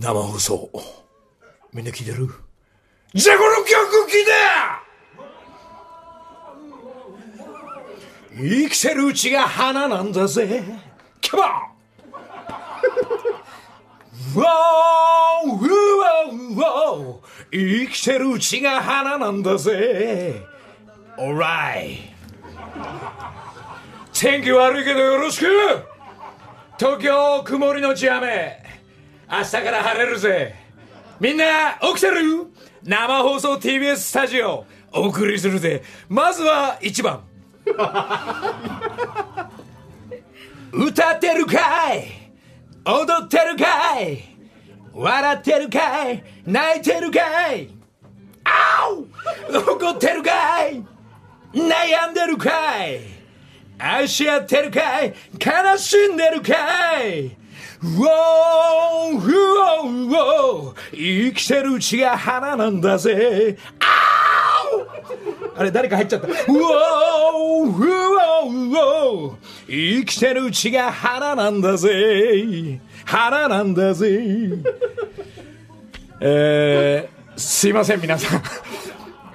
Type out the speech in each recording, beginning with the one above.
生放送。みんな聞いてる？じゃあこの曲聴いて！生きてるうちが花なんだぜ。Come on! わーうわうわ生きてるうちが花なんだぜ。Alright 天気悪いけどよろしく！東京曇りのち雨。明日から晴れるぜ。みんな起きてる？生放送 TBS スタジオ。お送りするぜ。まずは1番。歌ってるかい？踊ってるかい？笑ってるかい？泣いてるかい？あお！怒ってるかい？悩んでるかい？愛し合ってるかい？悲しんでるかい？うおーうおーうお生きてるうちが花なんだぜ。あれ誰か入っちゃった。うおーうおーうおー生きてるうちが花なんだぜ。花なんだぜ。えー、すいません皆さん。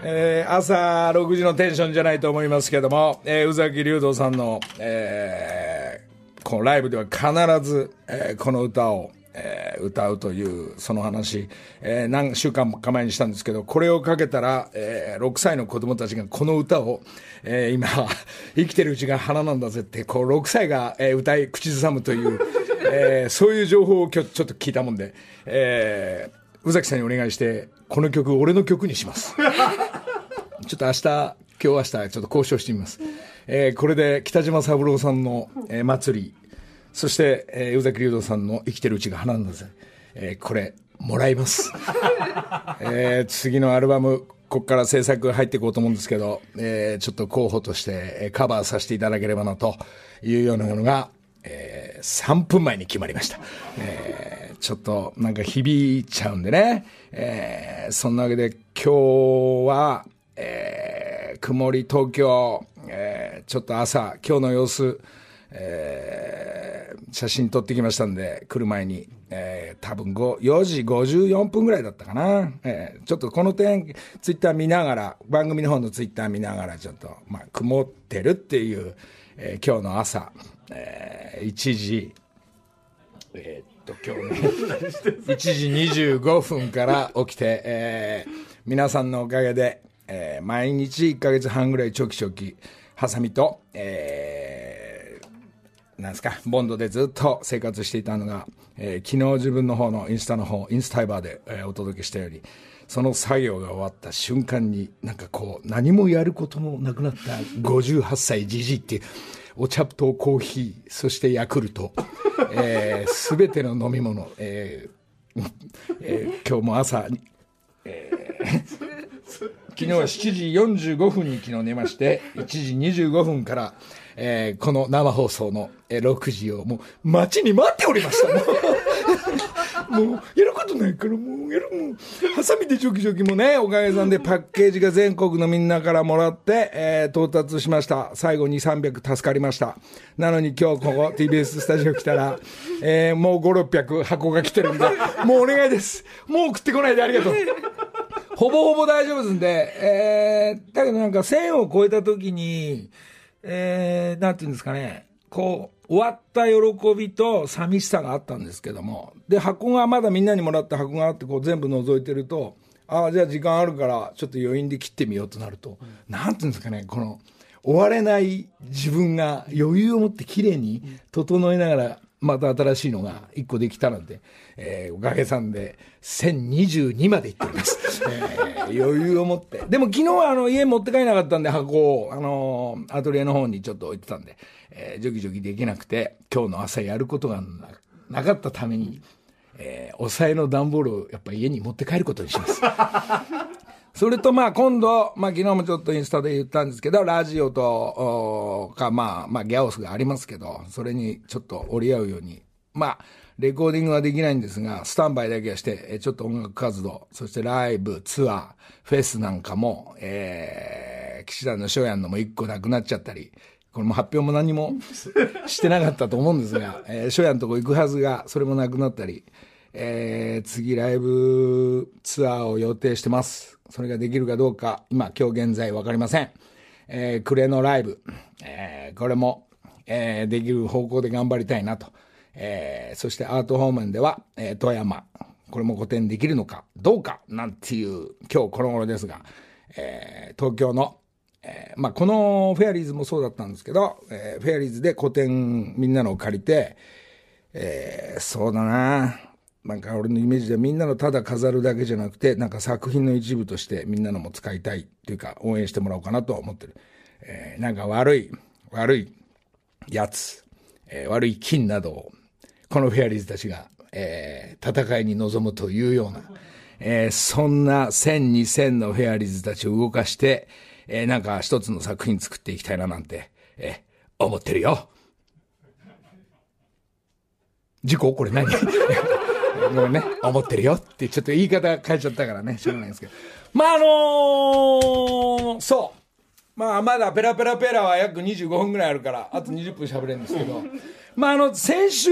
えー朝6時のテンションじゃないと思いますけども、えー宇崎竜童さんの、えーこのライブでは必ず、えーこの歌を、えー歌うというその話、えー何週間か前にしたんですけどこれをかけたら、えー6歳の子供たちがこの歌を、えー今 生きてるうちが花なんだぜってこう6歳が、えー歌い口ずさむという、えーそういう情報を今日ちょっと聞いたもんで、えー宇崎さんにお願いしてこの曲俺の曲にします。ちょっと明日、今日明日、ちょっと交渉してみます。えーこれで北島三郎さんの、えー祭り、そして、えー宇崎竜童さんの生きてるうちが花なんだぜ。えーこれ、もらいます。えー次のアルバム、ここから制作入っていこうと思うんですけど、えーちょっと候補として、えーカバーさせていただければなというようなものが、えー3分前に決まりました。えーちょっとなんか響いちゃうんでね。えーそんなわけで今日は、えー曇り東京、えーちょっと朝、今日の様子、えー写真撮ってきましたんで、来る前に、えー多分5 4時54分ぐらいだったかな。えーちょっとこの点、ツイッター見ながら、番組の方のツイッター見ながら、ちょっと、まあ、曇ってるっていう、えー今日の朝、えー1時、えーっと、今日ね、1時25分から起きて、えー皆さんのおかげで、えー毎日1ヶ月半ぐらいちょきちょき、ハサミと、えーなんですか、ボンドでずっと生活していたのが、えー昨日自分の方のインスタの方、インスタイバーで、えーお届けしたように、その作業が終わった瞬間に、なんかこう、何もやることもなくなった58歳じじいっていう、お茶とコーヒー、そしてヤクルト、えー、ての飲み物、えーえー今日も朝、えー 昨日は7時45分に昨日寝まして、1時25分から、えーこの生放送の、6時をもう待ちに待っておりました。もう、やることないから、もうやる、もう、ハサミでチョキチョキもね、おかげさんでパッケージが全国のみんなからもらって、えー到達しました。最後に300助かりました。なのに今日ここ TBS スタジオ来たら、えーもう5、600箱が来てるんで、もうお願いです。もう送ってこないでありがとう。ほぼほぼ大丈夫ですんで、えー、だけどなんか1000を超えた時に、えー、なんていうんですかね、こう、終わった喜びと寂しさがあったんですけども、で、箱がまだみんなにもらった箱があって、こう全部覗いてると、ああ、じゃあ時間あるから、ちょっと余韻で切ってみようとなると、なんていうんですかね、この、終われない自分が余裕を持って綺麗に整えながら、また新しいのが1個できたなんて、えー、おかげさんで1022まで行っております。えー、余裕を持って。でも昨日はあの家持って帰れなかったんで箱を、あのー、アトリエの方にちょっと置いてたんで、えー、ジョギジョギできなくて、今日の朝やることがなかったために、えー、抑えの段ボールをやっぱ家に持って帰ることにします。それとまあ今度、まあ昨日もちょっとインスタで言ったんですけど、ラジオと、かまあまあギャオスがありますけど、それにちょっと折り合うように、まあ、レコーディングはできないんですが、スタンバイだけはして、ちょっと音楽活動、そしてライブ、ツアー、フェスなんかも、えー、岸田の初夜のも一個なくなっちゃったり、これも発表も何もし てなかったと思うんですが、えー、初夜のとこ行くはずが、それもなくなったり、えー、次ライブツアーを予定してます。それができるかどうか、今、今日現在わかりません。えー、暮れのライブ、えー、これも、えー、できる方向で頑張りたいなと。えー、そしてアート方面では、えー、富山、これも個展できるのかどうかなんていう今日この頃ですが、えー、東京の、えー、まあ、このフェアリーズもそうだったんですけど、えー、フェアリーズで個展みんなのを借りて、えー、そうだななんか俺のイメージではみんなのただ飾るだけじゃなくて、なんか作品の一部としてみんなのも使いたいっていうか応援してもらおうかなと思ってる。えー、なんか悪い、悪いやつ、えー、悪い金などを、このフェアリーズたちが、えー、戦いに臨むというような、えー、そんな1000、2000のフェアリーズたちを動かして、えー、なんか一つの作品作っていきたいななんて、えー、思ってるよ。事故これ何？ごめんね、思ってるよってちょっと言い方変えちゃったからね、しょうがないんですけど。まあ、あのー、そう。まあ、まだペラペラペラは約25分ぐらいあるから、あと20分喋れるんですけど。まあ、あの、先週、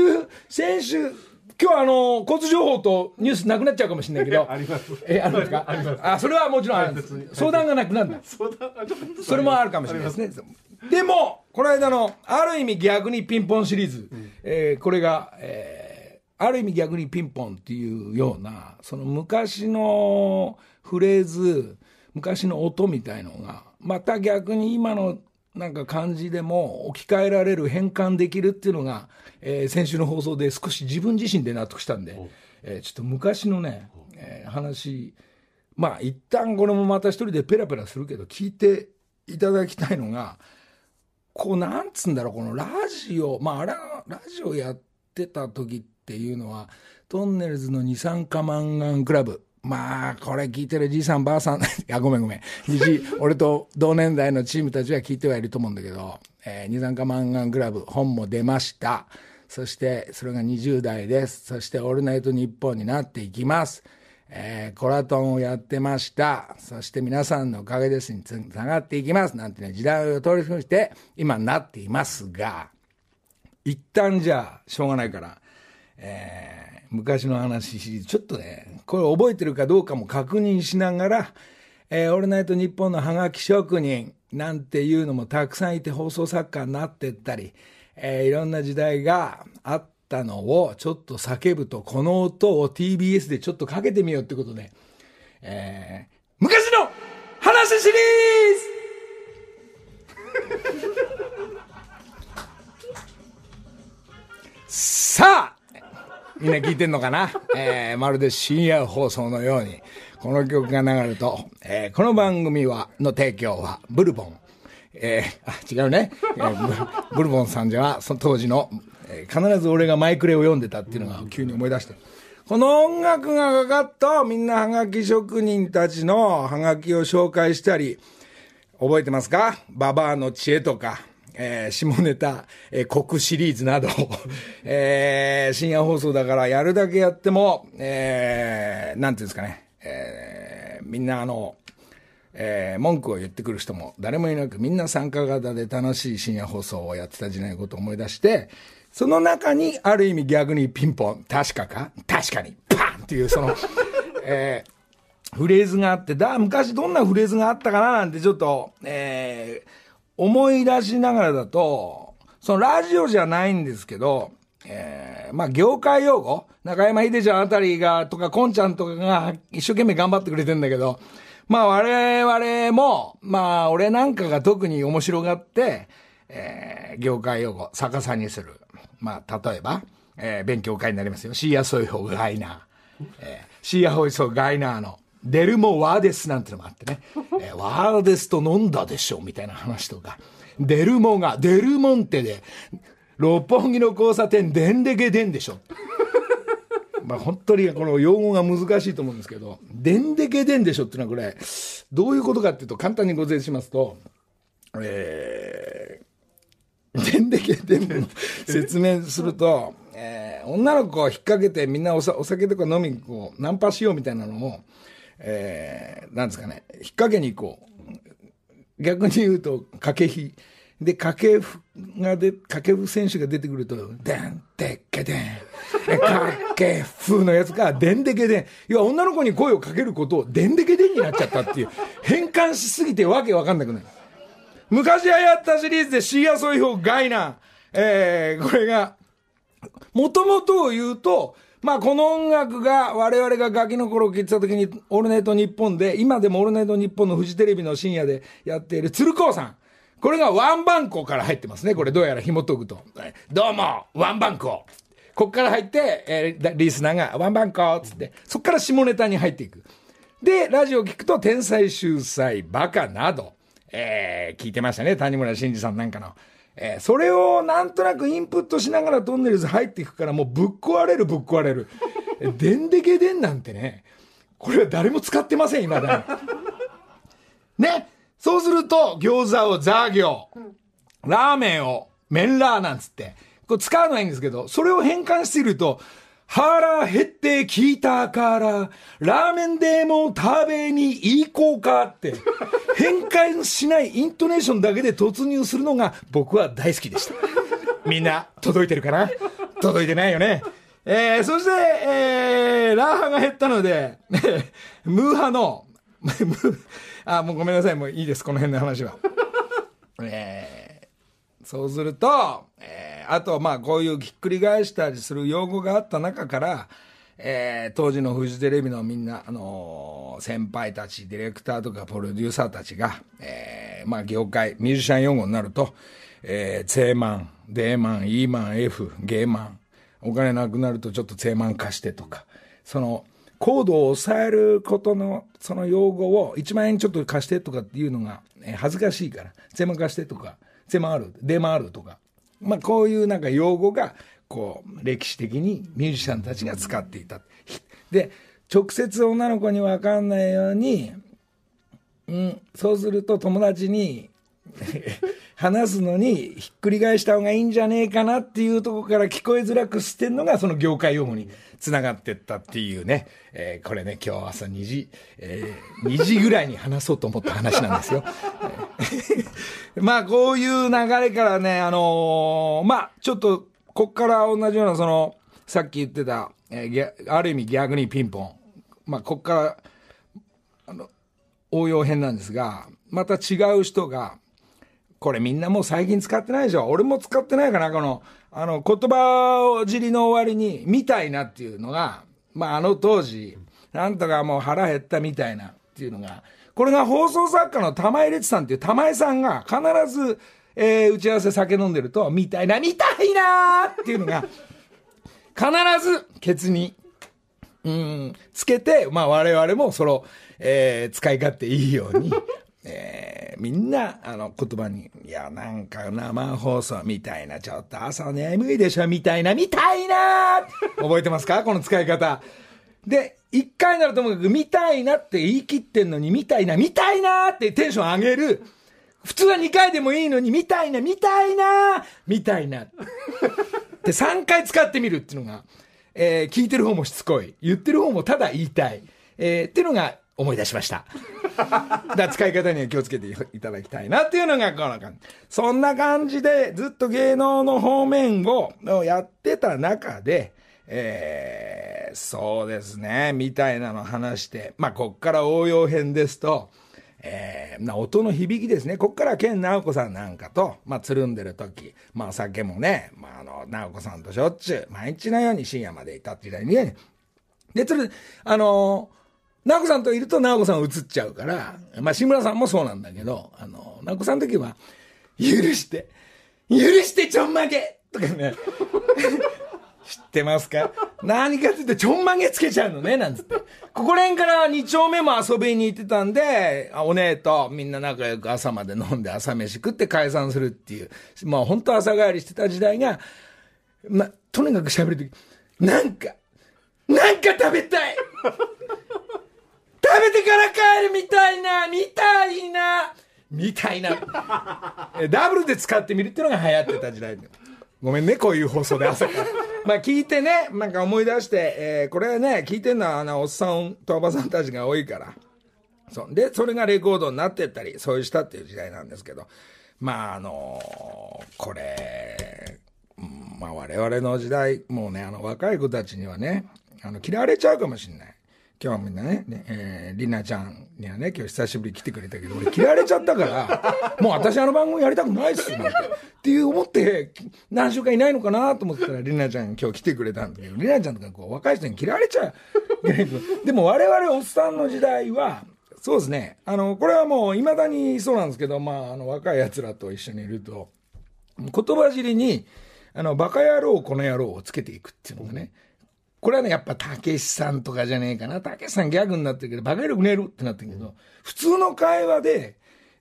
先週、今日はあの、交通情報とニュースなくなっちゃうかもしれないけど。あります。え、あるんですか？あります。あ、それはもちろんあるんです。相談がなくなるんだ。相談がちょっと。それもあるかもしれないですね。でも、この間の、ある意味逆にピンポンシリーズ、うん、えー、これが、えーある意味逆にピンポンっていうような、その昔のフレーズ、昔の音みたいのが、また逆に今のなんか感じでも置き換えられる、変換できるっていうのが、えー、先週の放送で少し自分自身で納得したんで、えー、ちょっと昔のね、えー、話、まあ一旦これもまた一人でペラペラするけど、聞いていただきたいのが、こうなんつうんだろう、このラジオ、まああれはラジオやってた時って、っていうのは、トンネルズの二酸化マンガンクラブ。まあ、これ聞いてるじいさんばあさん、いや、ごめんごめん。じじ、俺と同年代のチームたちは聞いてはいると思うんだけど、えー、二酸化マンガンクラブ、本も出ました。そして、それが20代です。そして、オールナイトニッポンになっていきます。えー、コラトンをやってました。そして皆さんのおかげですにつながっていきます。なんてね、時代を通り越して、今なっていますが、一旦じゃあ、しょうがないから、えー、昔の話シリーズ、ちょっとね、これ覚えてるかどうかも確認しながら、えー、オールナイトニッポンのハガキ職人なんていうのもたくさんいて放送作家になってったり、えー、いろんな時代があったのをちょっと叫ぶと、この音を TBS でちょっとかけてみようってことで、えー、昔の話シリーズ! さあ!みんな聞いてんのかな？えー、まるで深夜放送のように、この曲が流れると、えー、この番組は、の提供は、ブルボン。えー、あ、違うね。えー、ブルボンさんじゃ、その当時の、えー、必ず俺がマイクレを読んでたっていうのが急に思い出して。この音楽がかかっと、みんなハガキ職人たちのハガキを紹介したり、覚えてますか？ババアの知恵とか、えー、下ネタ、えー、国シリーズなど、えー、深夜放送だからやるだけやっても、えー、なんていうんですかね、えー、みんなあの、えー、文句を言ってくる人も誰もいなく、みんな参加型で楽しい深夜放送をやってた時代のことを思い出して、その中にある意味逆にピンポン、確かか確かに、パンっていうその、えー、フレーズがあって、だ、昔どんなフレーズがあったかななんてちょっと、えー、思い出しながらだと、そのラジオじゃないんですけど、えー、まあ業界用語中山秀ちゃんあたりが、とか、こんちゃんとかが一生懸命頑張ってくれてんだけど、まあ我々も、まあ俺なんかが特に面白がって、えー、業界用語逆さにする。まあ例えば、えー、勉強会になりますよ。シーアソイホガイナー。えー、シーアホイソガイナーの、デルモワーデスなんてのもあってね。えー、ワーデスと飲んだでしょみたいな話とか。デルモが、デルモンテで、六本木の交差点、でんでけでんでしょ。まあ本当にこの用語が難しいと思うんですけど、でんでけでんでしょっていうのはこれ、どういうことかっていうと、簡単にご説明しますと、えー、でんでけでんの説明すると、えー、女の子を引っ掛けてみんなお酒とか飲みにこう、ナンパしようみたいなのを、えー、なんですかね、引っ掛けに行こう。逆に言うと、掛け火。で、掛け布がで、掛け布選手が出てくると、でんてっけでん。掛け布のやつが、でんでけでん。要は女の子に声をかけることを、でんでけでんになっちゃったっていう、変換しすぎてわけわかんなくなる。昔流行ったシリーズでシーアソイホガイナー。えー、これが、もともとを言うと、まあ、この音楽が我々がガキの頃聴いてた時に、オールナイトニッポンで、今でもオールナイトニッポンのフジテレビの深夜でやっている鶴光さん。これがワンバンコから入ってますね。これどうやら紐解くと。どうも、ワンバンコ。こっから入って、えー、リスナーが、ワンバンコつって、そっから下ネタに入っていく。で、ラジオ聞くと、天才秀才、バカなど、えー、聞いてましたね。谷村新司さんなんかの。えー、それをなんとなくインプットしながらトンネルズ入っていくからもうぶっ壊れるぶっ壊れる。でんでけでんなんてね、これは誰も使ってません、今だに。ね。そうすると、餃子をザー餃、ラーメンを麺ラーなんつって、これ使うのはいいんですけど、それを変換していると、腹減って聞いたから、ラーメンでも食べに行こうかって、変換しないイントネーションだけで突入するのが僕は大好きでした。みんな、届いてるかな？届いてないよね。えー、そして、えー、ラーハが減ったので、ムーハの、あ、もうごめんなさい、もういいです、この辺の話は。えー、そうすると、えー、あと、まあ、こういうひっくり返したりする用語があった中から、えー、当時のフジテレビのみんな、あのー、先輩たち、ディレクターとかプロデューサーたちが、えー、まあ、業界、ミュージシャン用語になると、えー、ツェーマン、デーマン、イーマン、F、ゲーマン、お金なくなるとちょっとツェーマン貸してとか、その、コードを抑えることの、その用語を1万円ちょっと貸してとかっていうのが、恥ずかしいから、ゼーマン貸してとか、ゼーマンある、デーマンあるとか、まあこういうなんか用語が、こう、歴史的にミュージシャンたちが使っていた。で、直接女の子にわかんないように、うん、そうすると友達に 話すのにひっくり返した方がいいんじゃねえかなっていうところから聞こえづらくしてんのがその業界用語につながってったっていうね、えー、これね、今日朝2時、えー、2時ぐらいに話そうと思った話なんですよ。まあ、こういう流れからね、あのー、まあ、ちょっと、こっから同じような、その、さっき言ってた、えー、ある意味逆にピンポン。まあ、こっから、あの、応用編なんですが、また違う人が、これみんなもう最近使ってないでしょ俺も使ってないかなこの、あの、言葉を尻の終わりに、みたいなっていうのが、まあ、あの当時、なんとかもう腹減ったみたいなっていうのが、これが放送作家の玉井列さんっていう玉井さんが必ず、えー、打ち合わせ酒飲んでると、みたいな、みたいなっていうのが、必ず、ケツに、うん、つけて、まあ我々もその、えー、使い勝手いいように、えー、みんな、あの、言葉に、いや、なんか生放送みたいな、ちょっと朝眠いでしょ、みたいな、みたいな覚えてますか？この使い方。で、一回ならともかく、みたいなって言い切ってんのに、みたいな、みたいなってテンション上げる。普通は2回でもいいのに、みたいな、みたいな、みたいな。で、3回使ってみるっていうのが、えー、聞いてる方もしつこい。言ってる方もただ言いたい。えー、っていうのが思い出しました。だ使い方には気をつけていただきたいなっていうのがこの感じ。そんな感じでずっと芸能の方面をやってた中で、えー、そうですね、みたいなの話して、まあ、こっから応用編ですと、えー、な音の響きですね。こっから健直子さんなんかと、まあ、つるんでる時、まあ、酒もね、まあ、あの、直子さんとしょっちゅう、毎日のように深夜までいたって時代にね。で、つる、あのー直子さんといると直子さん映っちゃうから、まあ、志村さんもそうなんだけど、あの、直子さんの時は、許して、許してちょんまげとかね、知ってますか？何かって言ってちょんまげつけちゃうのね、なんつって。ここら辺から2丁目も遊びに行ってたんで、お姉とみんな仲良く朝まで飲んで朝飯食って解散するっていう、まあ本当朝帰りしてた時代が、まあ、とにかく喋るとき、なんか、なんか食べたい食べてから帰るみたいなみたいなみたいな。ダブルで使ってみるっていうのが流行ってた時代。ごめんね、こういう放送で朝から。まあ聞いてね、なんか思い出して、えー、これね、聞いてんのはあの、おっさんとおばさんたちが多いから。そう。で、それがレコードになってったり、そういうしたっていう時代なんですけど。まああのー、これ、まあ我々の時代、もうね、あの若い子たちにはね、あの、嫌われちゃうかもしれない。今日はみんなね、ねえー、りなちゃんにはね、今日久しぶりに来てくれたけど、俺嫌われちゃったから、もう私あの番組やりたくないっす、なんて。っていう思って、何週間いないのかなと思ったら、りなちゃん今日来てくれたんだけど、りなちゃんとかこう若い人に嫌われちゃう。でも我々おっさんの時代は、そうですね。あの、これはもう未だにそうなんですけど、まあ、あの、若い奴らと一緒にいると、言葉尻に、あの、バカ野郎、この野郎をつけていくっていうのがね、これはね、やっぱ、たけしさんとかじゃねえかな。たけしさんギャグになってるけど、バカ野郎くねるってなってるけど、普通の会話で、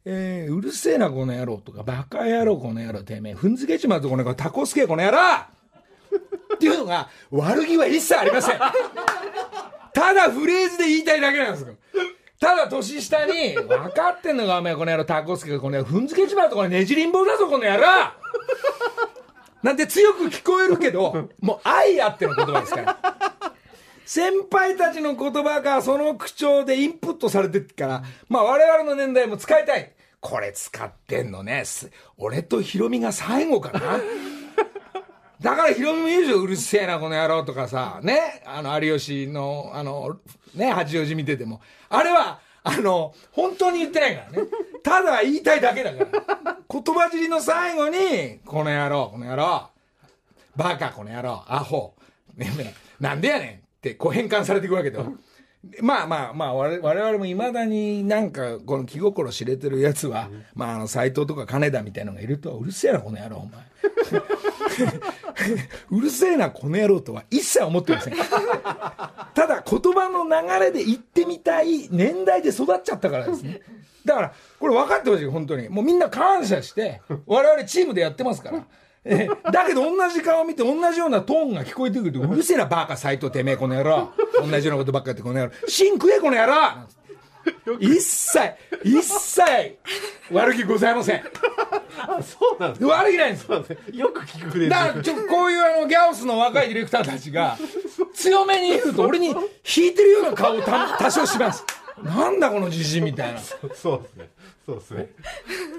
えー、うるせえなこの野郎とか、バカ野郎この野郎てめえ、踏んづけちまうとこの野タコスケこの野郎っていうのが、悪気は一切ありません。ただフレーズで言いたいだけなんですよ。ただ年下に、分かってんのかお前この野郎タコスケこの野郎、踏んづけちまうとこのねじりんぼうだぞこの野郎なんで強く聞こえるけど、もう愛あっての言葉ですから。先輩たちの言葉がその口調でインプットされてるから、まあ我々の年代も使いたい。これ使ってんのね。俺とヒロミが最後かな。だからヒロミも言うでしょ、うるせえな、この野郎とかさ、ね。あの、有吉の、あの、ね、八王子見てても。あれは、あの、本当に言ってないからね。ただ言いたいだけだから。言葉尻の最後に、この野郎、この野郎、バカ、この野郎、アホ、ね、なんでやねんってこう変換されていくわけだまあまあまあ我々もいまだになんかこの気心知れてるやつは、まああの斎藤とか金田みたいなのがいるとうるせえなこの野郎お前 うるせえなこの野郎とは一切思ってません。ただ言葉の流れで言ってみたい年代で育っちゃったからですね。だからこれ分かってほしい本当に。もうみんな感謝して我々チームでやってますから。えだけど同じ顔見て同じようなトーンが聞こえてくるとうるせえなバカ斎藤てめえこの野郎。同じようなことばっかやってこの野郎。芯食えこの野郎一切一切悪気ございませんそうなんです悪気ないんですよく聞くフレだからちょこういうあのギャオスの若いディレクターたちが強めに言うと俺に引いてるような顔を多少しますなんだこの自信みたいなそうですねそうですね。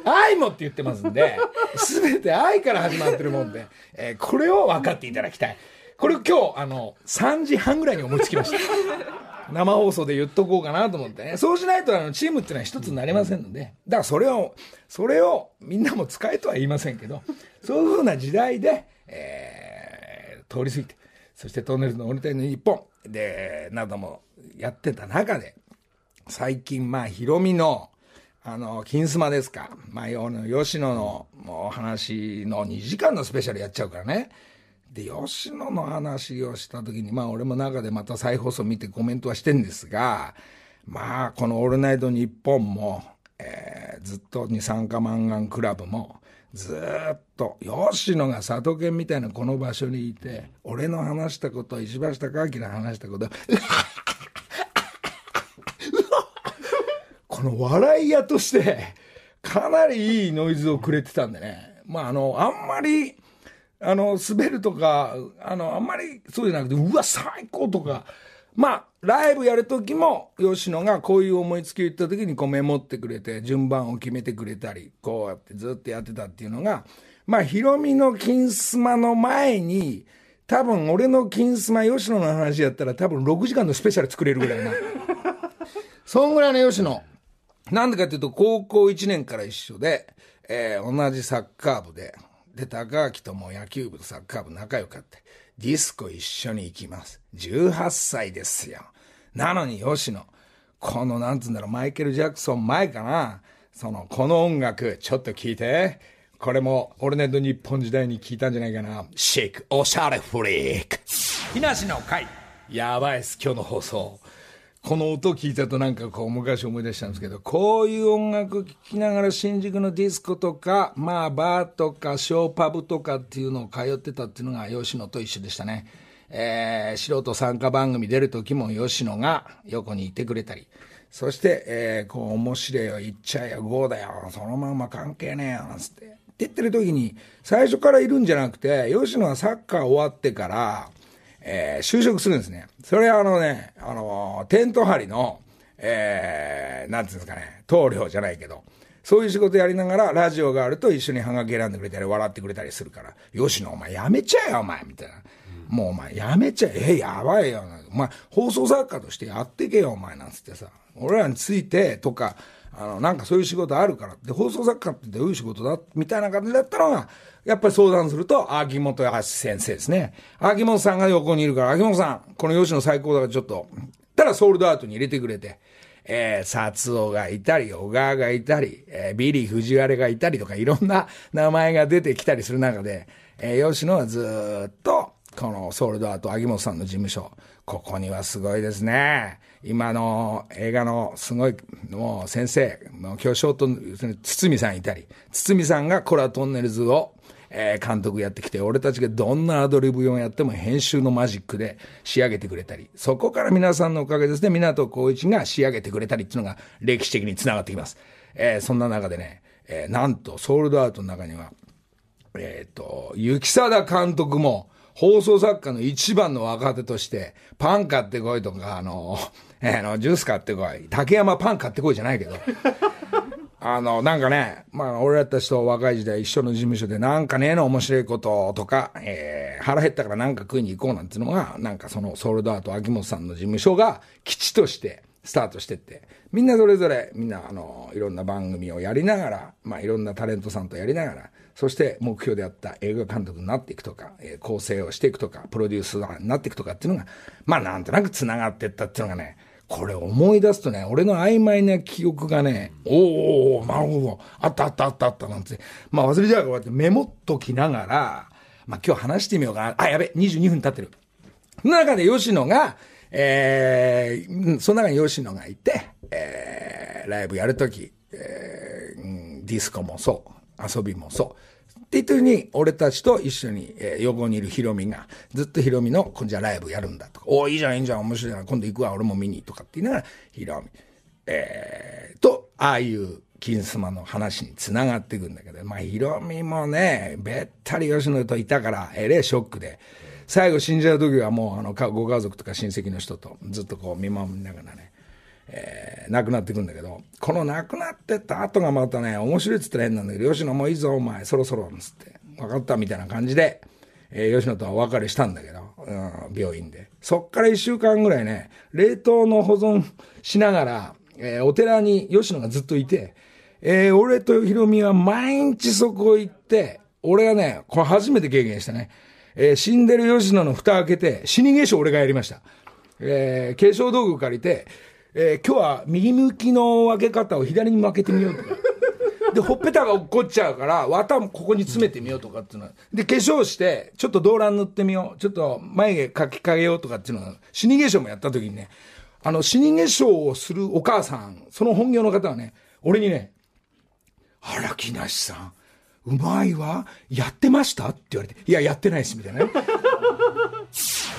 愛もって言ってますんで、すべて愛から始まってるもんで、えー、これを分かっていただきたい。これ今日、あの、3時半ぐらいに思いつきました。生放送で言っとこうかなと思ってね。そうしないと、あの、チームっていうのは一つになりませんので、だからそれを、それをみんなも使えとは言いませんけど、そういうふうな時代で、えー、通り過ぎて、そしてトンネルズのオルテの日本で、などもやってた中で、最近、まあ、ヒロミの、あの、金スマですか。まあ、吉野のお話の2時間のスペシャルやっちゃうからね。で、吉野の話をした時に、まあ、俺も中でまた再放送見てコメントはしてんですが、まあ、このオールナイトニッポンも、えー、ずっと二酸化マンガンクラブも、ずっと、吉野が里犬みたいなこの場所にいて、俺の話したこと、石橋貴明の話したこと、この笑い屋として、かなりいいノイズをくれてたんでね。まあ、あの、あんまり、あの、滑るとか、あの、あんまりそうじゃなくて、うわ、最高とか、まあ、ライブやるときも、吉野がこういう思いつきを言ったときにこうメモってくれて、順番を決めてくれたり、こうやってずっとやってたっていうのが、まあ、ヒロミの金スマの前に、多分俺の金スマ吉野の話やったら多分6時間のスペシャル作れるぐらいな。そんぐらいの吉野。なんでかっていうと、高校1年から一緒で、えー、同じサッカー部で、で、高明とも野球部とサッカー部仲良かって、ディスコ一緒に行きます。18歳ですよ。なのに吉野、この、なんつうんだろう、マイケル・ジャクソン前かな、その、この音楽、ちょっと聞いて。これも、オルネット日本時代に聞いたんじゃないかな。シェイク、おしゃれフリーク。木梨の会。やばいっす、今日の放送。この音聞いたとなんかこう昔思い出したんですけど、こういう音楽聴きながら新宿のディスコとか、まあバーとかショーパブとかっていうのを通ってたっていうのが吉野と一緒でしたね。えー、素人参加番組出る時も吉野が横にいてくれたり、そして、えー、こう面白いよ、言っちゃえよ、ゴーだよ、そのまま関係ねえよ、つって。って言ってる時に、最初からいるんじゃなくて、吉野はサッカー終わってから、えー就職するんですね。それはあのね、あの、テント張りの、えー、なんていうんですかね、棟梁じゃないけど、そういう仕事やりながら、ラジオがあると一緒にハガキ選んでくれたり、笑ってくれたりするから、吉野お前やめちゃえよ、お前、みたいな。もうお前やめちゃえ、え、やばいよ。お前、放送作家としてやってけよ、お前、なんつってさ。俺らについてとか、あの、なんかそういう仕事あるから。で、放送作家ってどういう仕事だ？みたいな感じだったのが、やっぱり相談すると、秋元康先生ですね。秋元さんが横にいるから、秋元さん、この吉野最高だからちょっと、たらソールドアウトに入れてくれて、えー、薩夫がいたり、小川がいたり、えービリー藤原がいたりとか、いろんな 名前が出てきたりする中で、えー吉野はずっと、このソールドアート、秋元さんの事務所、ここにはすごいですね。今の映画のすごい、もう先生、もう巨匠と、堤さんいたり、堤さんがコラトンネルズを、えー監督やってきて、俺たちがどんなアドリブをやっても編集のマジックで仕上げてくれたり、そこから皆さんのおかげですね、港光一が仕上げてくれたりっていうのが歴史的につながってきます。えーそんな中でね、えーなんとソールドアウトの中には、えっ、と、雪貞監督も、放送作家の一番の若手として、パン買ってこいとか、あの、えーあの、ジュース買ってこい。竹山パン買ってこいじゃないけど、あの、なんかね、まあ、俺らたちと若い時代一緒の事務所で、なんかねえの面白いこととか、えー腹減ったからなんか食いに行こうなんていうのが、なんかそのソールドアート秋元さんの事務所が基地としてスタートしてって、みんなそれぞれ、みんなあの、いろんな番組をやりながら、まあ、いろんなタレントさんとやりながら、そして目標であった映画監督になっていくとか、えー構成をしていくとか、プロデュースになっていくとかっていうのが、まあ、なんとなく繋がっていったっていうのがね、これ思い出すとね、俺の曖昧な記憶がね、おーおーなるほど、あったあったあったあったなんて、まあ忘れちゃうかこうやってメモっときながら、まあ今日話してみようかな。あ、やべ、22分経ってる。その中で吉野が、えーその中に吉野がいて、えーライブやるとき、えーディスコもそう、遊びもそう。って言ったように、俺たちと一緒に、えー横にいるヒロミが、ずっとヒロミの、今じゃライブやるんだとか、おーいいじゃん、いいじゃん、面白いな、今度行くわ、俺も見に、とかって言いながら、ヒロミ、えーと、ああいう、金スマの話に繋がっていくんだけど、まあ、ヒロミもね、べったり吉野といたから、えれえショックで、最後死んじゃう時はもう、あの、ご家族とか親戚の人とずっとこう見守りながらね、えー亡くなっていくんだけど、この亡くなってった後がまたね、面白いっつったら変なんだけど、吉野もういいぞ、お前、そろそろ、つって、分かったみたいな感じで、えー吉野とはお別れしたんだけど、うん、病院で。そっから一週間ぐらいね、冷凍の保存しながら、えーお寺に吉野がずっといて、えー俺とヒロミは毎日そこ行って、俺がね、これ初めて経験したね。えー死んでる吉野の蓋開けて、死に化粧俺がやりました。えー化粧道具借りて、えー今日は右向きの分け方を左に負けてみようとか。で、ほっぺたが落っこっちゃうから、綿もここに詰めてみようとかっていうのは。で、化粧して、ちょっと動乱塗ってみよう。ちょっと眉毛描きかけようとかっていうのは、死に化粧もやった時にね、あの、死に化粧をするお母さん、その本業の方はね、俺にね、あら、木梨さん、うまいわ。やってました？って言われて、いや、やってないです、みたいなね。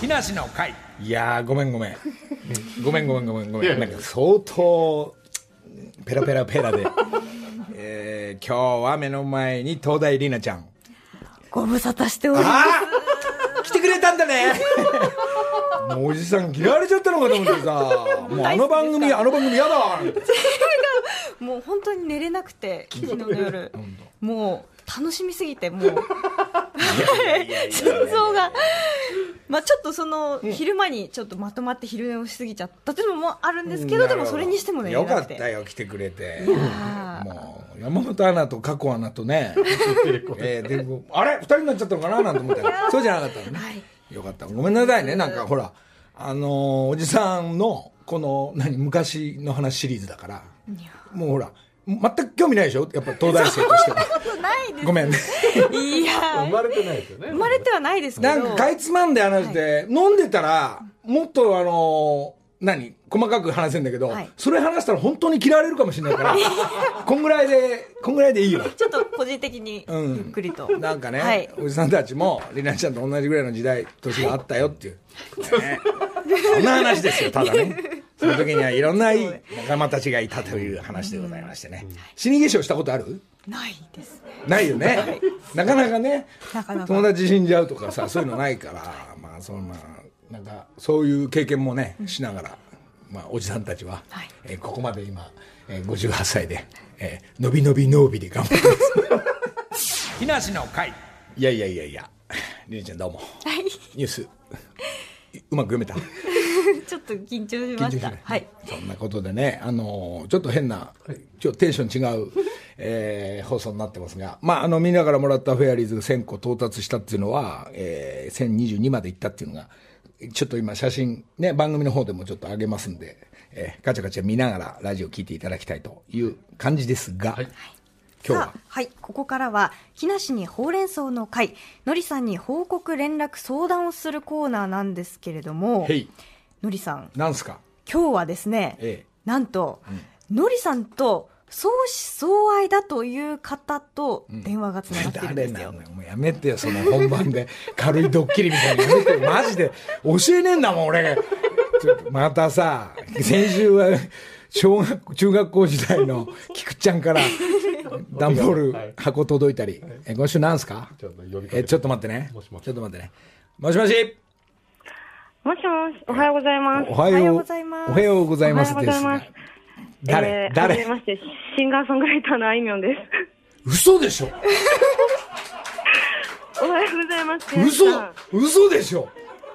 木梨の会。いやー、ごめんごめん。ごめんごめんごめんごめん。なんか相当、ペラペラペラで。えー、今日は目の前に東大里奈ちゃん。ご無沙汰しております。来てくれたんだねもうおじさん嫌われちゃったのかと思ってさ、もうあの番組、あの番組嫌だ もう本当に寝れなくて、昨日の夜。もう楽しみすぎて、もう。心臓が。まあちょっとその、昼間にちょっとまとまって昼寝をしすぎちゃったっていうのもあるんですけど、でもそれにしても寝れよか。ったよ、来てくれて。もう、山本アナと加古アナとね、えーであれ？二人になっちゃったのかななんて思ったら、そうじゃなかったのね。よかった。ごめんなさいね。なんかほら、あのーおじさんの、この、何、昔の話シリーズだから、もうほら、全く興味ないでしょ？やっぱ東大生としては。ないですごめんね。いや生まれてないですよね。生まれてはないですけどなんかかいつまんで話して、飲んでたら、もっとあのー何？細かく話せんだけど、はいそれ話したら本当に嫌われるかもしれないから、こんぐらいで、こんぐらいでいいよ。ちょっと個人的にゆっくりと、なんかね、はいおじさんたちも、りなちゃんと同じぐらいの時代、年があったよっていう。ねそんな話ですよ、ただね。その時にはいろんないい仲間たちがいたという話でございましてね。死に化粧したことある？ないです。ねないよね。なかなかね、なかなか。友達死んじゃうとかさ、そういうのないから、まあ、そんな、なんか、そういう経験もね、しながら、まあ、おじさんたちは、はい。えーここまで今、えー、58歳で、えー、のびのびのびで頑張ってます。木梨の会。いやいやいやいや、りなちゃんどうも。はい。ニュース、うまく読めた？ちょっと緊張しました。ねはい。そんなことでね、あのーちょっと変な、ちょっとテンション違う、えー放送になってますが、まあ、あの、みんなからもらったフェアリーズが1000個到達したっていうのは、えー、1022まで行ったっていうのが、ちょっと今写真、ね、番組の方でもちょっと上げますんで、えーガチャガチャ見ながらラジオ聞いていただきたいという感じですが、今日は。はい、ここからは木梨にほうれん草の会のりさんに報告連絡相談をするコーナーなんですけれどものりさんなんすか？今日はですね、ええなんと、のりさんと相思相愛だという方と電話がつながってるんですよ、誰なのよ。もうやめてよ、その本番で 軽いドッキリみたいなのやめてよ。マジで。教えねえんだもん、俺。ちょっとまたさ、先週は、小学、中学校時代の菊ちゃんから、段ボール箱届いたり。え、今週なんすか？ちょっと呼びかけてえ、ちょっと待ってね。もしもしちょっと待ってね。もしもしもしもし、おはようございます。おはようおはようございますおはようございますおはようございます。誰、えーはじ誰めまして、シンガーソングライターのあいみょんです。嘘でしょ？おはようございます。嘘？嘘でしょ？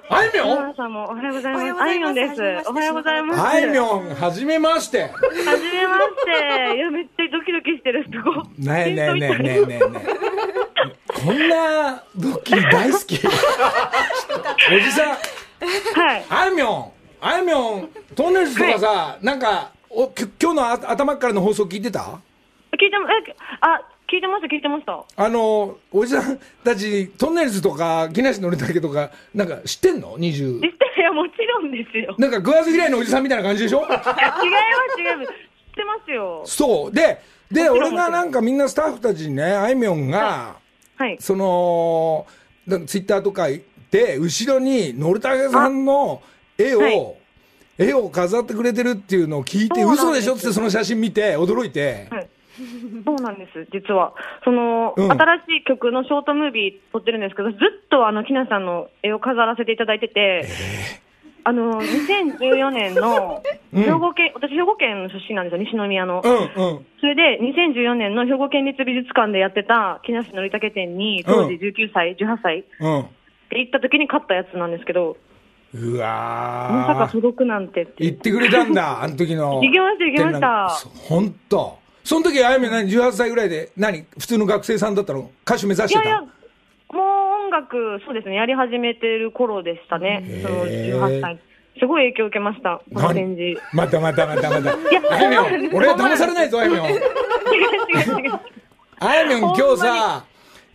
あいみょん？皆さんもおはようございおはようます。あいみょんございますです。おはようございます。あいみょん、はじめまして。はじめまして。いや、めっちゃドキドキしてる。すごい。ねえねえねえねえねえねえ。こんなドッキリ大好き。おじさん、はい。あいみょん、あいみょん、トンネルズとかさ、なんか、おき今日のあ頭からの放送聞いてた？聞いてま、え、あ、聞いてました、聞いてました。あの、おじさんたち、トンネルズとか、木梨憲武とか、なんか知ってんの ?20。知っていや、もちろんですよ。なんか食わず嫌いのおじさんみたいな感じでしょ？違います、違います。知ってますよ。そう。で、で、俺がなんかみんなスタッフたちにね、あいみょんが、はい。その、ツイッターとかで、後ろに、のるたけさんの絵を、はい。絵を飾ってくれてるっていうのを聞いて、嘘でしょ？ってその写真見て、驚いて、はい。そうなんです、実は。その、うん。新しい曲のショートムービー撮ってるんですけど、ずっとあの、木梨さんの絵を飾らせていただいてて、あの、2014年の、うん兵庫県、私兵庫県の出身なんですよ、西宮の。うんうん。それで、2014年の兵庫県立美術館でやってた木梨憲武展に、当時19歳、18歳うん。で行った時に買ったやつなんですけど、うまさか。届くなんてって。言ってくれたんだ、あの時の。行きました行きました展覧その時、あやめ何 ?18 歳ぐらいで、何普通の学生さんだったの歌手目指してた？いやいや、もう音楽、そうですね、やり始めてる頃でしたね、そのへー18歳。すごい影響を受けました、この展示。またまたまたまた。やあやみょん、そうなんです俺は騙されないぞ、あやみょん。あやみょん、今日さ、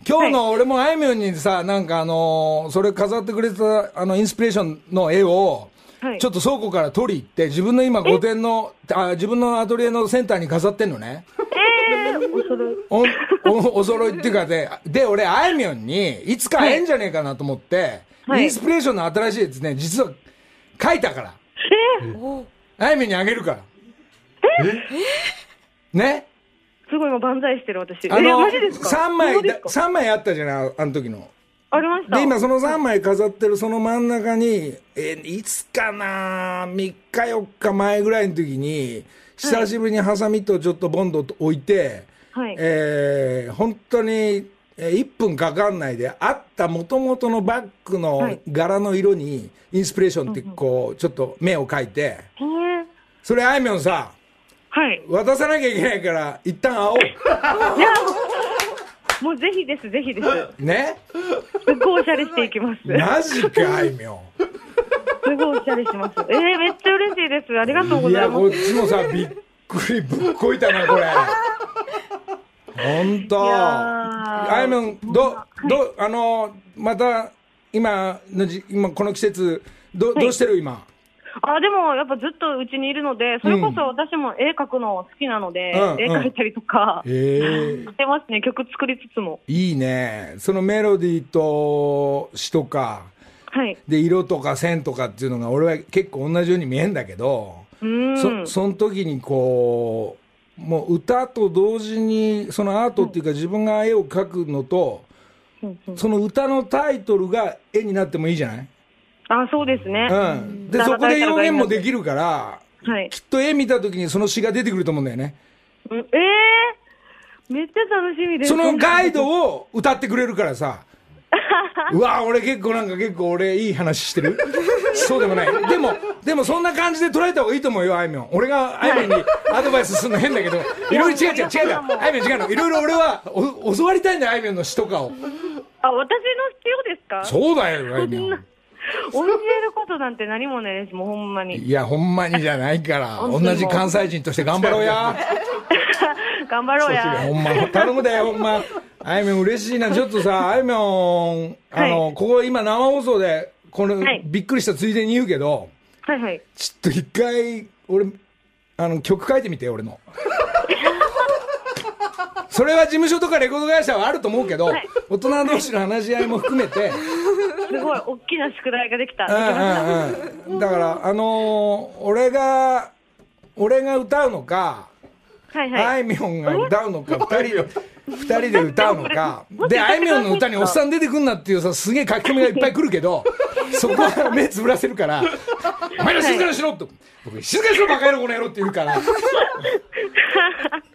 今日の俺もあやみょんにさ、なんかあのーそれ飾ってくれた、あの、インスピレーションの絵を、はいちょっと倉庫から取り行って、自分の今5点の、あ自分のアトリエのセンターに飾ってんのね。えー、おそろい。お、お、お揃いっていうかで、で、俺、あやみょんに、いつか会えんじゃねえかなと思って、はいインスピレーションの新しいやつね、実は書いたから。おあやみょんにあげるから。ね？すごい今万歳してる私。あの、えー、マジですか？3枚三枚あったじゃない、あの時の。ありました？で、今その3枚飾ってるその真ん中に、えーいつかな3日4日前ぐらいの時に、久しぶりにハサミとちょっとボンド置いて、はい。えー本当に、えー1分かかんないで、あった元々のバッグのはい。柄の色に、インスピレーションってこう、ちょっと目を描いて、へー。それあいみょんさ、はい。渡さなきゃいけないから、一旦会おう。いや、もうぜひです、ぜひです。ね？すっごいおしゃれしていきます。マジか、あいみょん。すごいおしゃれします。えー、めっちゃ嬉しいです。ありがとうございます。こっちもさ、びっくくりぶっこいたな、これ。本当。あいみょん、ど、ど、あの、また、今のじ、今この季節、ど、どうしてる今？あでも、やっぱずっとうちにいるので、それこそ私も絵描くの好きなので、うん絵描いたりとか、ええしてますね、曲作りつつも。いいね。そのメロディーと詩とか、はい。で、色とか線とかっていうのが、俺は結構同じように見えんだけど、うーん。そ、その時にこう、もう歌と同時に、そのアートっていうか自分が絵を描くのと、うんうんその歌のタイトルが絵になってもいいじゃない？あ、そうですね。うん。で、うんそこで表現もできるから、はい。きっと絵見た時にその詩が出てくると思うんだよね。うんえー、めっちゃ楽しみです。そのガイドを歌ってくれるからさ。うわ俺結構なんか結構俺いい話してる？そうでもない。でも、でもそんな感じで捉えた方がいいと思うよ、あいみょん。俺があいみょんにアドバイスするの変だけど、いろいろ違う違う違う違う。あいみょん違うの。いろいろ俺はお教わりたいんだよ、あいみょんの詩とかを。あ、私の必要ですか？そうだよ、あいみょん。教えることなんて何もないです、もうほんまに。いや、ほんまにじゃないから。同じ関西人として頑張ろうや。頑張ろうや。ほんま、頼むで、ほんま。あいみょん嬉しいな。ちょっとさ、あいみょん、あの、はここ今生放送で、この、はいびっくりしたついでに言うけど、はいはい。ちょっと一回、俺、あの、曲書いてみて、俺の。それは事務所とかレコード会社はあると思うけど、はい大人同士の話し合いも含めて、すごい、大きな宿題ができた。うできました。んうんうん。だから、あのー俺が、俺が歌うのか、はいはい。あいみょんが歌うのか、二人で、二人で歌うのか、で、あいみょんの歌におっさん出てくんなっていうさ、すげえ書き込みがいっぱい来るけど、そこは目つぶらせるから、お前ら静かにしろと、僕、静かにしろ、バカ野郎、この野郎って言うから。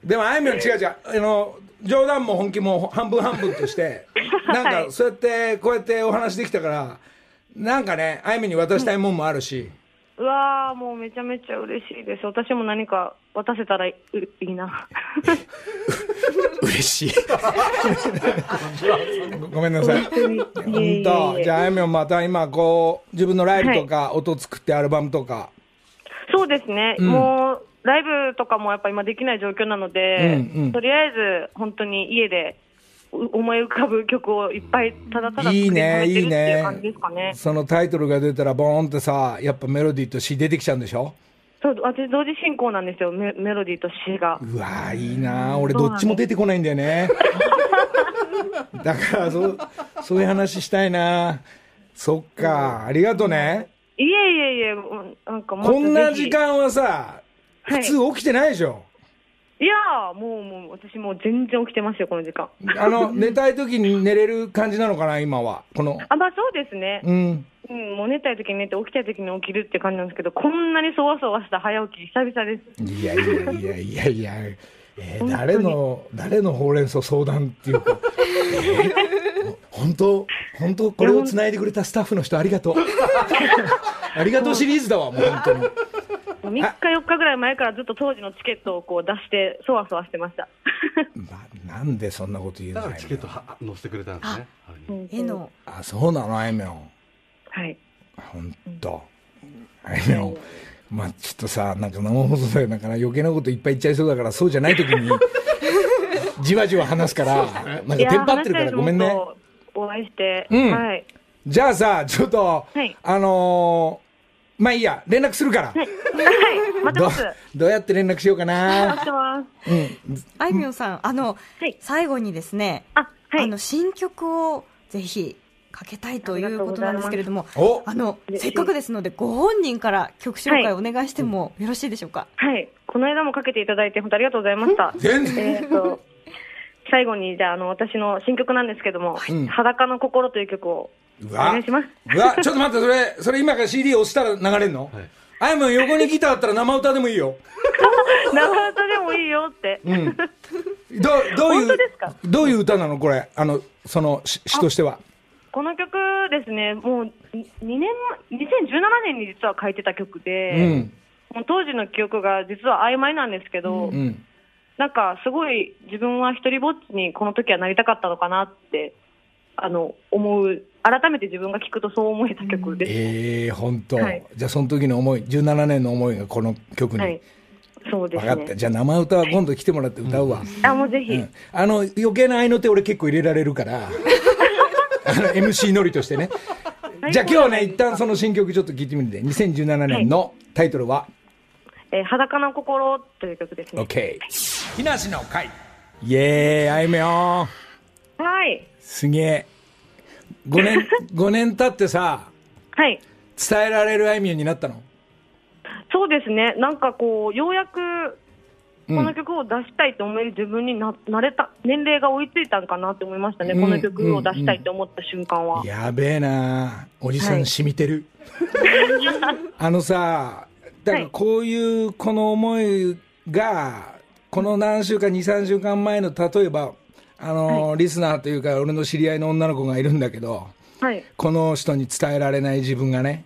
でも、あいみょん違う違う、あの、冗談も本気も半分半分として、なんか、そうやって、こうやってお話できたから、なんかね、あいみに渡したいもんもあるし、うわー、もうめちゃめちゃ嬉しいです。私も何か渡せたらいいいな。嬉しい。ごごめんなさい。本当。じゃあ、あいみょんまた今、こう、自分のライブとか、音作ってアルバムとか。そうですね、んもうライブとかもやっぱ今できない状況なので、うんうんとりあえず本当に家でう思い浮かぶ曲をいっぱいただただいいね、いい溜めてるっていうね感じですかね。。そのタイトルが出たら、ボーンってさ、やっぱメロディーと詩出てきちゃうんでしょ？そう私同時進行なんですよメメロディーと詩が。うわーいいな俺どっちも出てこないんだよね。だから、そう、そういう話したいなそっか、ありがとね。いえいえいえ、うんなんかこんな時間はさ、はい普通起きてないでしょ。いやーもうもう私もう全然起きてますよこの時間。あの、寝たい時に寝れる感じなのかな、今は？この、あまあそうですね。うん。うん、もう寝たい時に寝て起きたい時に起きるって感じなんですけど、こんなにそわそわした早起き久々です。いやいやいやいやいや、えー誰の、誰のほうれん草相談っていうか、えー本当、本当、これを繋いでくれたスタッフの人ありがとう。ありがとうシリーズだわ、もう本当に。3日、4日ぐらい前からずっと当時のチケットをこう出して、そわそわしてました。ななんでそんなこと言うんだからチケットは載せてくれたんですね。はい絵のあ、そうなの、あいみょん。はい。本当。あいみょん。まあ、ちょっとさ、なんか生放送で、なんかな余計なこといっぱい言っちゃいそうだから、そうじゃない時に、じわじわ話すから、なんかテンパってるからごめんね。お会いして、うんはい。じゃあさ、ちょっと、はいあのーまあいいや、連絡するから。はい、待ってどます。どうやって連絡しようか待なっ。てます。うん。あいみょんさん、あの、はい最後にですね、あ、はい。あの新曲をぜひかけたいということなんですけれども、おあのせっかくですのでご本人から曲紹介お願いしてもよろしいでしょうか？はい。この間もかけていただいて、本当ありがとうございました。全然。えっと、最後に、じゃあ、あの、私の新曲なんですけども、うん裸の心という曲をおうわ願いします。うわ、ちょっと待って、それ、それ今から CD 押したら流れんの？はいあいもん横にギターあったら生歌でもいいよ。生歌でもいいよって。うん。どう、どういう本当ですか、どういう歌なのこれ？あの、その、し詩としては。この曲ですね、もう2年前、2017年に実は書いてた曲うで、ん。もう当時の記憶が実は曖昧なんですけど、うん。なんかすごい自分は一人ぼっちにこの時はなりたかったのかなって、あの、思う、改めて自分が聞くとそう思えた曲です。ええー、本当、はいじゃあその時の思い、17年の思いがこの曲に。はい。そうですね。分かった。じゃあ生歌は今度来てもらって歌うわ。あ、もうぜひ。うんあの、余計な合いの手俺結構入れられるから、あの、MC ノリとしてね。じゃあ今日はね、一旦その新曲ちょっと聞いてみるんで、2017年のタイトルは、えー裸の心という曲ですね。OK。木梨の会。イエーイ、あいみょん。はい。すげえ。5年、5年経ってさ、はい。伝えられるあいみょんになったの？そうですね。なんかこう、ようやく、うんこの曲を出したいと思える自分にななれた、年齢が追いついたんかなって思いましたね。うんこの曲を出したいと思った瞬間は。やべえなおじさんはい染みてる。あのさ、だからこういうこの思いが、この何週間、2、3週間前の、例えば、あの、リスナーというか、俺の知り合いの女の子がいるんだけど、はい。この人に伝えられない自分がね、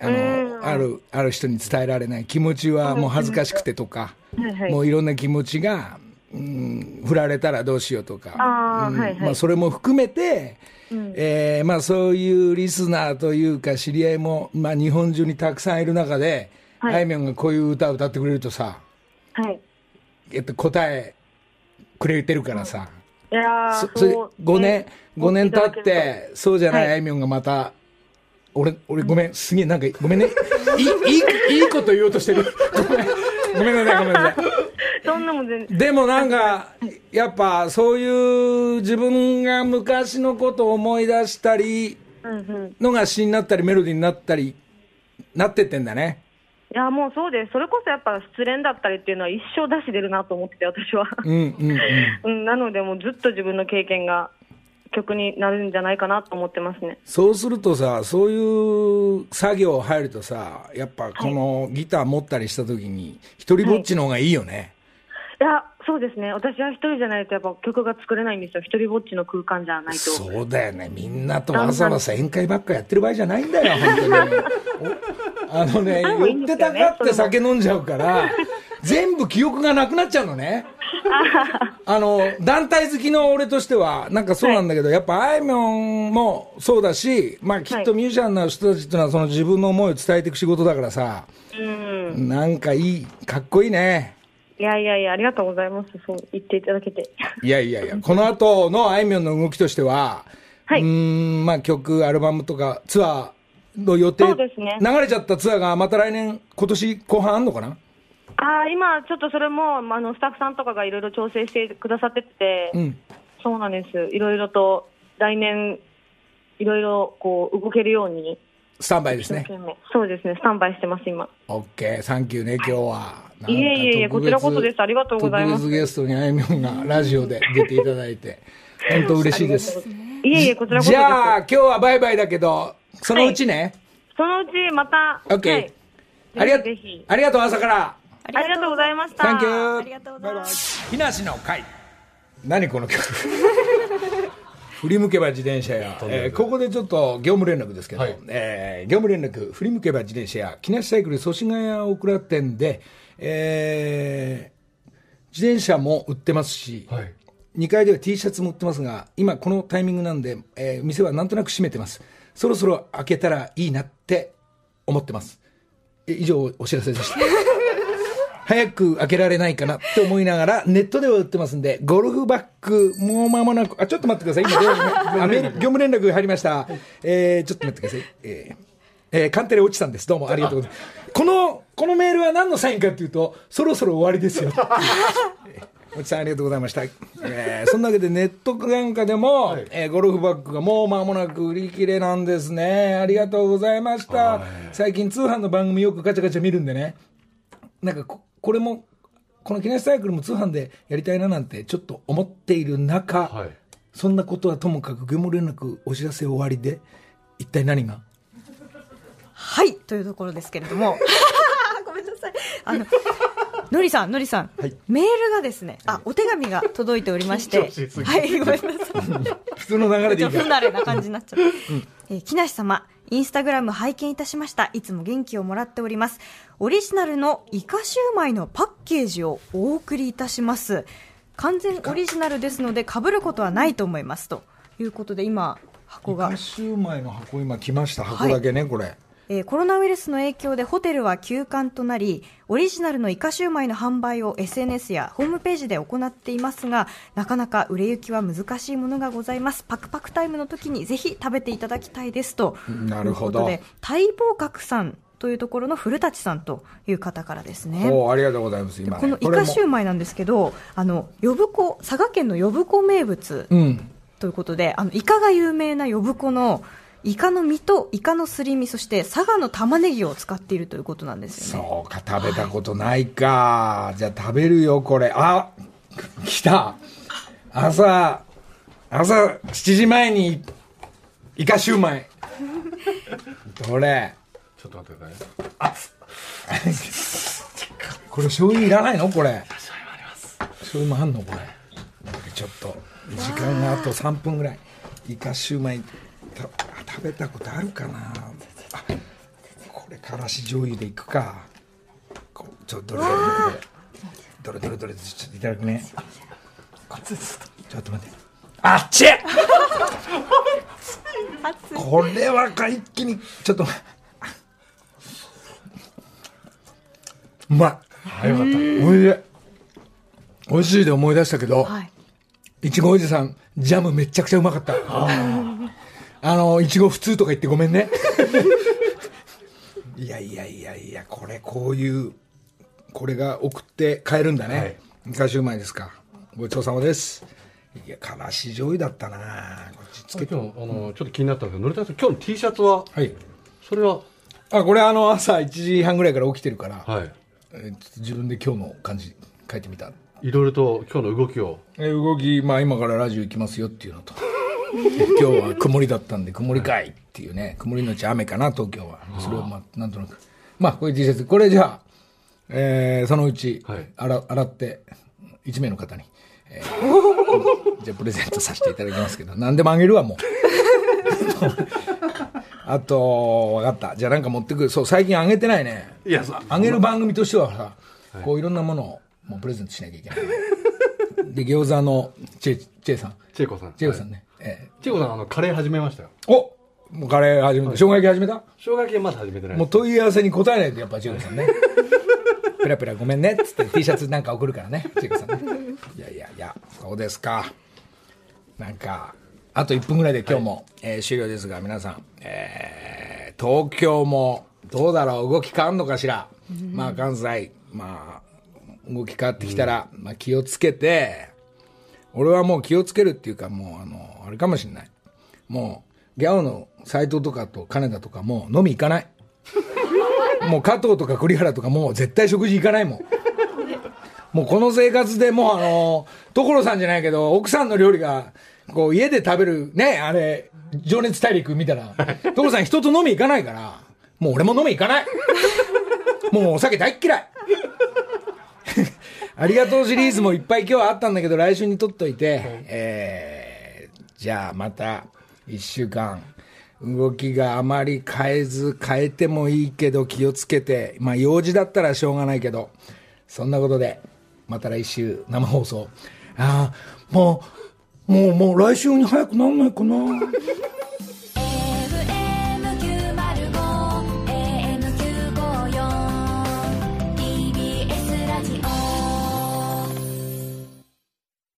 あの、うん。ある、ある人に伝えられない。気持ちはもう恥ずかしくてとか、はいはい。もういろんな気持ちが、うん、振られたらどうしようとか、うんあーはいはい。まあ、それも含めて、うん。えーまあ、そういうリスナーというか知り合いも、まあ、日本中にたくさんいる中で、はい。あいみょんがこういう歌を歌ってくれるとさ、はい。えっと、答えくれてるからさ、いやーそそれそう5年、5年経って、そうじゃないはいあいみょんがまた、俺、俺ごめん、すげえ、なんか、ごめんね。いい、いい、いいこと言おうとしてる。ごめん。ごめんなさい、ごめんなさい。と そんなもん全然。でもなんか、やっぱそういう自分が昔のことを思い出したり。のが詩になったりメロディーになったり、なってってんだね。いや、もうそうです。それこそやっぱ失恋だったりっていうのは一生出し出るなと思ってて、私は。うんうんうん。うん、なので、もうずっと自分の経験が曲になるんじゃないかなと思ってますね。そうするとさ、そういう作業入るとさ、やっぱこのギター持ったりした時に、一人ぼっちの方がいいよね。いや、そうですね。私は一人じゃないとやっぱ曲が作れないんですよ。一人ぼっちの空間じゃないと。そうだよね。みんなとわざわざ宴会ばっかやってる場合じゃないんだよ、本当に。おあのね、寄ってたかって酒飲んじゃうから、全部記憶がなくなっちゃうのね。あの、団体好きの俺としては、なんかそうなんだけど、やっぱあいみょんもそうだし、まあきっとミュージシャンの人たちっていうのはその自分の思いを伝えていく仕事だからさ、うん。なんかいい、かっこいいね。いやいやいや、ありがとうございます。そう言っていただけて。いやいやいや、この後のあいみょんの動きとしては、はいうーん、まあ曲、アルバムとかツアーの予定、そうですね流れちゃったツアーがまた来年、今年後半あんのかな？ああ、今、ちょっとそれも、まああの、スタッフさんとかがいろいろ調整してくださってて、うん。そうなんです。いろいろと、来年、いろいろ、こう、動けるように、スタンバイですね。そうですね、スタンバイしてます、今。オッケー、サンキューね、今日は。いえいえいえこちらこそですありがとうございます特別ゲストにあいみょんがラジオで出ていただいて、本当嬉しいです。いえいえ、こちらこそです。じゃあ、今日はバイバイだけど、そのうちね。そのうちまた、オッケーはいありがぜひぜひありがとう、朝から。ありがとうございました。サンキュー。ありがとうございます。の会。何この曲？振り向けば自転車や、えーここでちょっと業務連絡ですけど、はいえー業務連絡、振り向けば自転車や、木梨サイクル祖師ヶ谷大倉店で、えー自転車も売ってますし、はい2階では T シャツも売ってますが、今このタイミングなんで、えー店はなんとなく閉めてます。そろそろ開けたらいいなって思ってます。え以上、お知らせでした。早く開けられないかなって思いながら、ネットでは売ってますんで、ゴルフバッグ、もう間もなく、あ、ちょっと待ってください。今、業務連絡が入りました。えー、ちょっと待ってください。えーえー、カンテレ落ちさんです。どうもありがとうございます。この、このメールは何のサインかっていうと、そろそろ終わりですよ。えーおじさんありがとうございました。えーそんなわけでネットなんかでも、えーゴルフバッグがもう間もなく売り切れなんですね。ありがとうございました。最近通販の番組よくガチャガチャ見るんでね。なんかこ、これも、この木梨サイクルも通販でやりたいななんてちょっと思っている中、はいそんなことはともかく業務連絡お知らせ終わりで、一体何が？はい、というところですけれども。ごめんなさい。あの、のりさん、のりさん、はいメールがですね、あ、お手紙が届いておりまして、はい、ごめんなさい。普通の流れでちょっと不いいか慣れな感じになっちゃった。えー木梨様、インスタグラム拝見いたしました。いつも元気をもらっております。オリジナルのイカシューマイのパッケージをお送りいたします。完全オリジナルですので、被ることはないと思います。ということで、今、箱がイカ、シューマイの箱今来ました。箱だけね、これ。ええーコロナウイルスの影響でホテルは休館となりオリジナルのイカシューマイの販売を SNS やホームページで行っていますがなかなか売れ行きは難しいものがございます。パクパクタイムの時にぜひ食べていただきたいですと。なるほど。いうことで待望閣さんというところの古舘さんという方からですね。ありがとうございます今ね。このイカシューマイなんですけどあの呼子佐賀県の呼子名物うん。ということであのイカが有名な呼子のイカの身とイカのすり身そして佐賀の玉ねぎを使っているということなんですよね。そうか食べたことないか、じゃあ食べるよこれ。あ来た。朝朝7時前にイカシューマイ。どれ？ちょっと待ってください。ねこれ醤油いらないの？これ。醤油もあんの？これ。ちょっと時間があと3分ぐらい。イカシューマイ。た食べたことあるかな？あこれからし醤油でいくか。こちょっとどれどれどれどれどれちょっといただくね。ちょっと待って。あっち！これはか一気にちょっとうまい。あよかったおいしい。美味しいで思い出したけど、はい。いちごおじさんジャムめちゃくちゃうまかったあのいちご普通とか言ってごめんね。いやいやいやいやこれこういうこれが送って買えるんだね、イカシューマイですか。ごちそうさまです。いやからし醤油だったな。こっちつけて。今日あのちょっと気になったんですけど、のりたけさん、今日の T シャツは、はい。それは、あこれあの朝1時半ぐらいから起きてるから、はい、え自分で今日の感じ書いてみた。いろいろと今日の動きを、えー動き、まあ、今からラジオ行きますよっていうのと 今日は曇りだったんで曇りかいっていうね曇りのち雨かな東京は。それをまあなんとなく。まあこういう T シャツこれじゃあ、えーそのうちはい。洗洗って1名の方に、えー じゃあプレゼントさせていただきますけど何でもあげるわもう。あと分かった。じゃあなんか持ってくる。そう最近あげてないね。いや、さあげる番組としてはさ、こういろんなものをもうプレゼントしなきゃいけない。で、餃子のチェ、チェイさん。チェイコさん。チェイコさんはいね。えチェイコさん、あの、カレー始めましたよ。えおもうカレー始めた。生姜焼き始めた？生姜焼きはまだ始めてないもう問い合わせに答えないと、やっぱチェイコさんね。ペラペラごめんねっつって T シャツなんか送るからね、チェイコさんね。いやいやいや、そうですか。なんか、あと1分ぐらいで今日も、えー終了ですが、皆さん、えー東京もどうだろう、動き変わんのかしら？まあ関西、まあ、動き変わってきたら、まあ気をつけて、俺はもう気をつけるっていうか、もうあの、あれかもしれない。もう、ギャオの斎藤とかと金田とかもう飲み行かない。もう加藤とか栗原とかもう絶対食事行かないもん。もうこの生活でもうあの、所さんじゃないけど、奥さんの料理が、こう家で食べるね、あれ、情熱大陸見たら、所さん人と飲み行かないから、もう俺も飲み行かない。もうお酒大っ嫌い。ありがとうシリーズもいっぱい今日はあったんだけど、来週に撮っといて、えー、じゃあまた1週間、動きがあまり変えず、変えてもいいけど気をつけて、まあ用事だったらしょうがないけど、そんなことで、また来週生放送。ああ、もう、もう、もう来週に早くなんないかな。